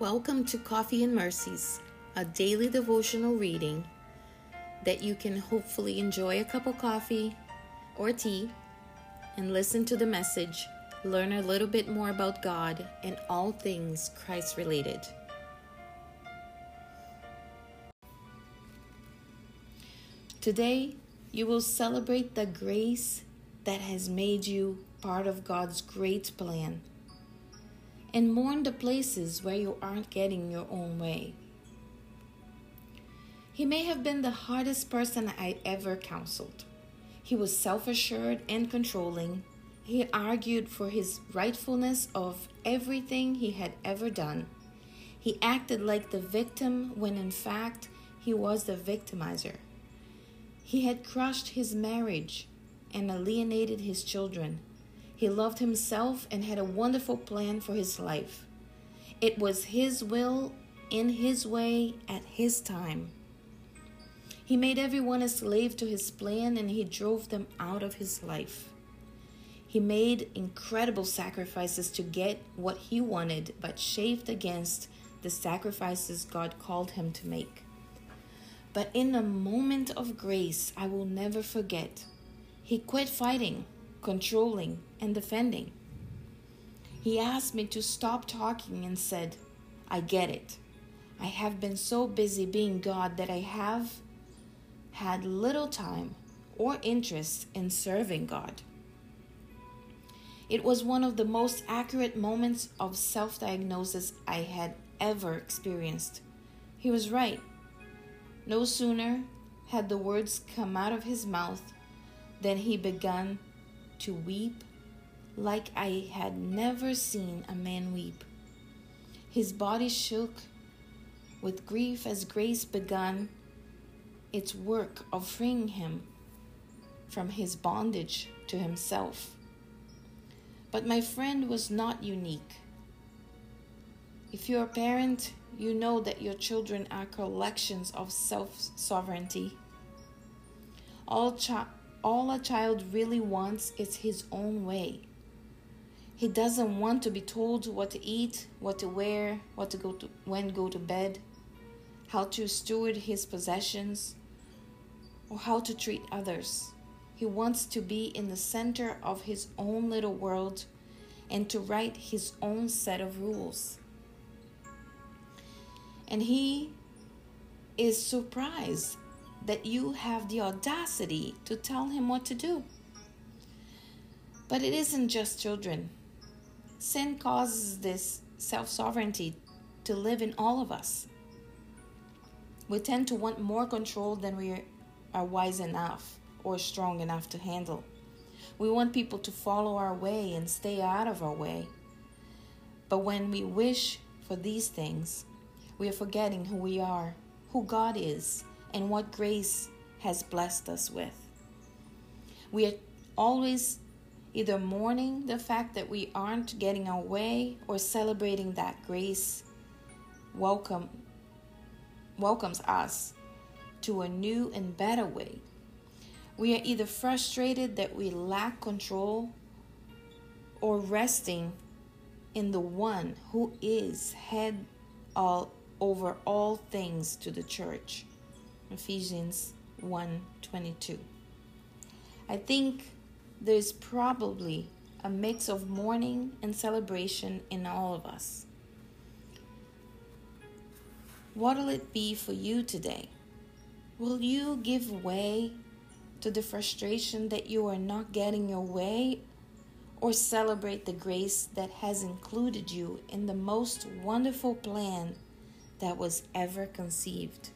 Welcome to Coffee and Mercies, a daily devotional reading that you can hopefully enjoy a cup of coffee or tea and listen to the message, learn a little bit more about God and all things Christ related. Today, you will celebrate the grace that has made you part of God's great plan and mourn the places where you aren't getting your own way. He may have been the hardest person I ever counseled. He was self assured and controlling. He argued for his rightfulness of everything he had ever done. He acted like the victim when in fact he was the victimizer. He had crushed his marriage and alienated his children. He loved himself and had a wonderful plan for his life. It was his will, in his way, at his time. He made everyone a slave to his plan and he drove them out of his life. He made incredible sacrifices to get what he wanted, but chafed against the sacrifices God called him to make. But in a moment of grace, I will never forget, he quit fighting controlling, and defending. He asked me to stop talking and said, I get it. I have been so busy being God that I have had little time or interest in serving God. It was one of the most accurate moments of self diagnosis I had ever experienced. He was right. No sooner had the words come out of his mouth than he began to weep like I had never seen a man weep. His body shook with grief as grace began its work of freeing him from his bondage to himself. But my friend was not unique. If you're a parent, you know that your children are collections of self sovereignty. All, child all a child really wants is his own way. He doesn't want to be told what to eat, what to wear, what to go to when go to bed, how to steward his possessions, or how to treat others. He wants to be in the center of his own little world and to write his own set of rules. And he is surprised that you have the audacity to tell him what to do. But it isn't just children. Sin causes this self sovereignty to live in all of us. We tend to want more control than we are wise enough or strong enough to handle. We want people to follow our way and stay out of our way. But when we wish for these things, we are forgetting who we are, who God is, and what grace has blessed us with. We are always either mourning the fact that we aren't getting our way or celebrating that grace welcome welcomes us to a new and better way. We are either frustrated that we lack control or resting in the one who is head all over all things to the church. Ephesians 1:22. I think there's probably a mix of mourning and celebration in all of us. What'll it be for you today? Will you give way to the frustration that you are not getting your way or celebrate the grace that has included you in the most wonderful plan that was ever conceived?